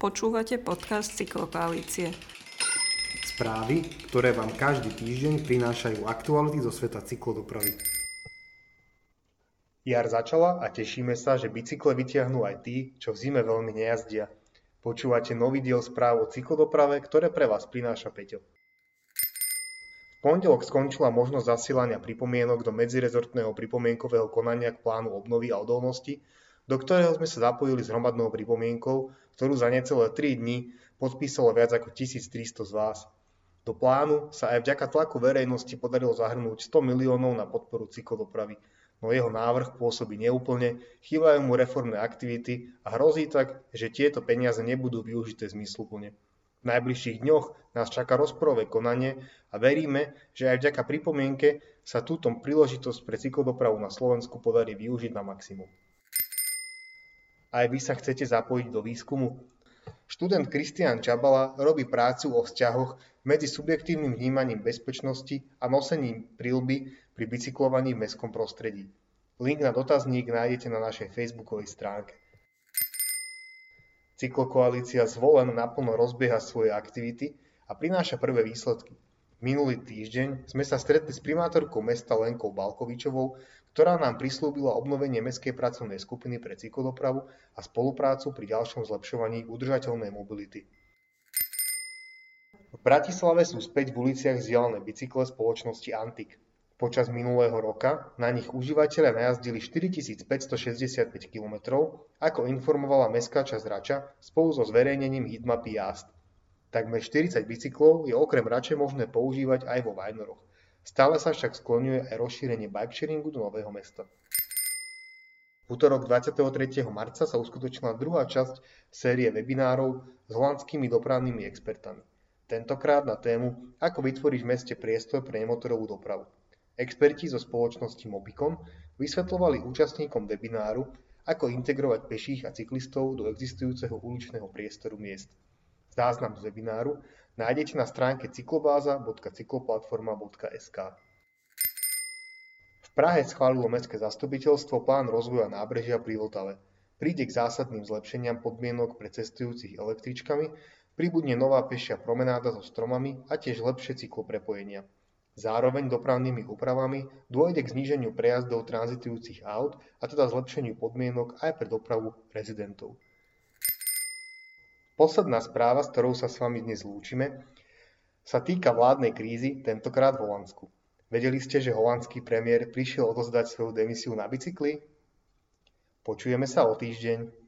Počúvate podcast Cyklokoalície. Správy, ktoré vám každý týždeň prinášajú aktuality zo sveta cyklodopravy. Jar začala a tešíme sa, že bicykle vytiahnú aj tí, čo v zime veľmi nejazdia. Počúvate nový diel správ o cyklodoprave, ktoré pre vás prináša Peťo. V pondelok skončila možnosť zasielania pripomienok do medzirezortného pripomienkového konania k plánu obnovy a odolnosti, do ktorého sme sa zapojili s hromadnou pripomienkou, ktorú za necelé 3 dní podpísalo viac ako 1300 z vás. Do plánu sa aj vďaka tlaku verejnosti podarilo zahrnúť 100 miliónov na podporu cyklodopravy, no jeho návrh pôsobí neúplne, chýbajú mu reformné aktivity a hrozí tak, že tieto peniaze nebudú využité zmysluplne. V najbližších dňoch nás čaká rozporové konanie a veríme, že aj vďaka pripomienke sa túto príležitosť pre cyklodopravu na Slovensku podarí využiť na maximum aj vy sa chcete zapojiť do výskumu? Študent Kristian Čabala robí prácu o vzťahoch medzi subjektívnym vnímaním bezpečnosti a nosením prílby pri bicyklovaní v mestskom prostredí. Link na dotazník nájdete na našej facebookovej stránke. Cyklokoalícia zvolen naplno rozbieha svoje aktivity a prináša prvé výsledky. Minulý týždeň sme sa stretli s primátorkou mesta Lenkou Balkovičovou, ktorá nám prislúbila obnovenie mestskej pracovnej skupiny pre cyklodopravu a spoluprácu pri ďalšom zlepšovaní udržateľnej mobility. V Bratislave sú späť v uliciach vzdialené bicykle spoločnosti Antik. Počas minulého roka na nich užívateľe najazdili 4565 km, ako informovala mestská časť Rača spolu so zverejnením hitmapy jazd. Takmer 40 bicyklov je okrem Rače možné používať aj vo Vajnoroch. Stále sa však skloňuje aj rozšírenie bikesharingu do Nového mesta. V útorok 23. marca sa uskutočnila druhá časť série webinárov s holandskými dopravnými expertami. Tentokrát na tému Ako vytvoriť v meste priestor pre nemotorovú dopravu. Experti zo spoločnosti Mobicon vysvetľovali účastníkom webináru, ako integrovať peších a cyklistov do existujúceho uličného priestoru miest. Záznam z webináru nájdete na stránke cyklobáza.cykloplatforma.sk. V Prahe schválilo Mestské zastupiteľstvo plán rozvoja nábrežia pri Vltave. Príde k zásadným zlepšeniam podmienok pre cestujúcich električkami, pribudne nová pešia promenáda so stromami a tiež lepšie cykloprepojenia. Zároveň dopravnými úpravami dôjde k zníženiu prejazdov tranzitujúcich aut a teda zlepšeniu podmienok aj pre dopravu rezidentov. Posledná správa, s ktorou sa s vami dnes lúčime, sa týka vládnej krízy, tentokrát v Holandsku. Vedeli ste, že holandský premiér prišiel odozdať svoju demisiu na bicykli? Počujeme sa o týždeň.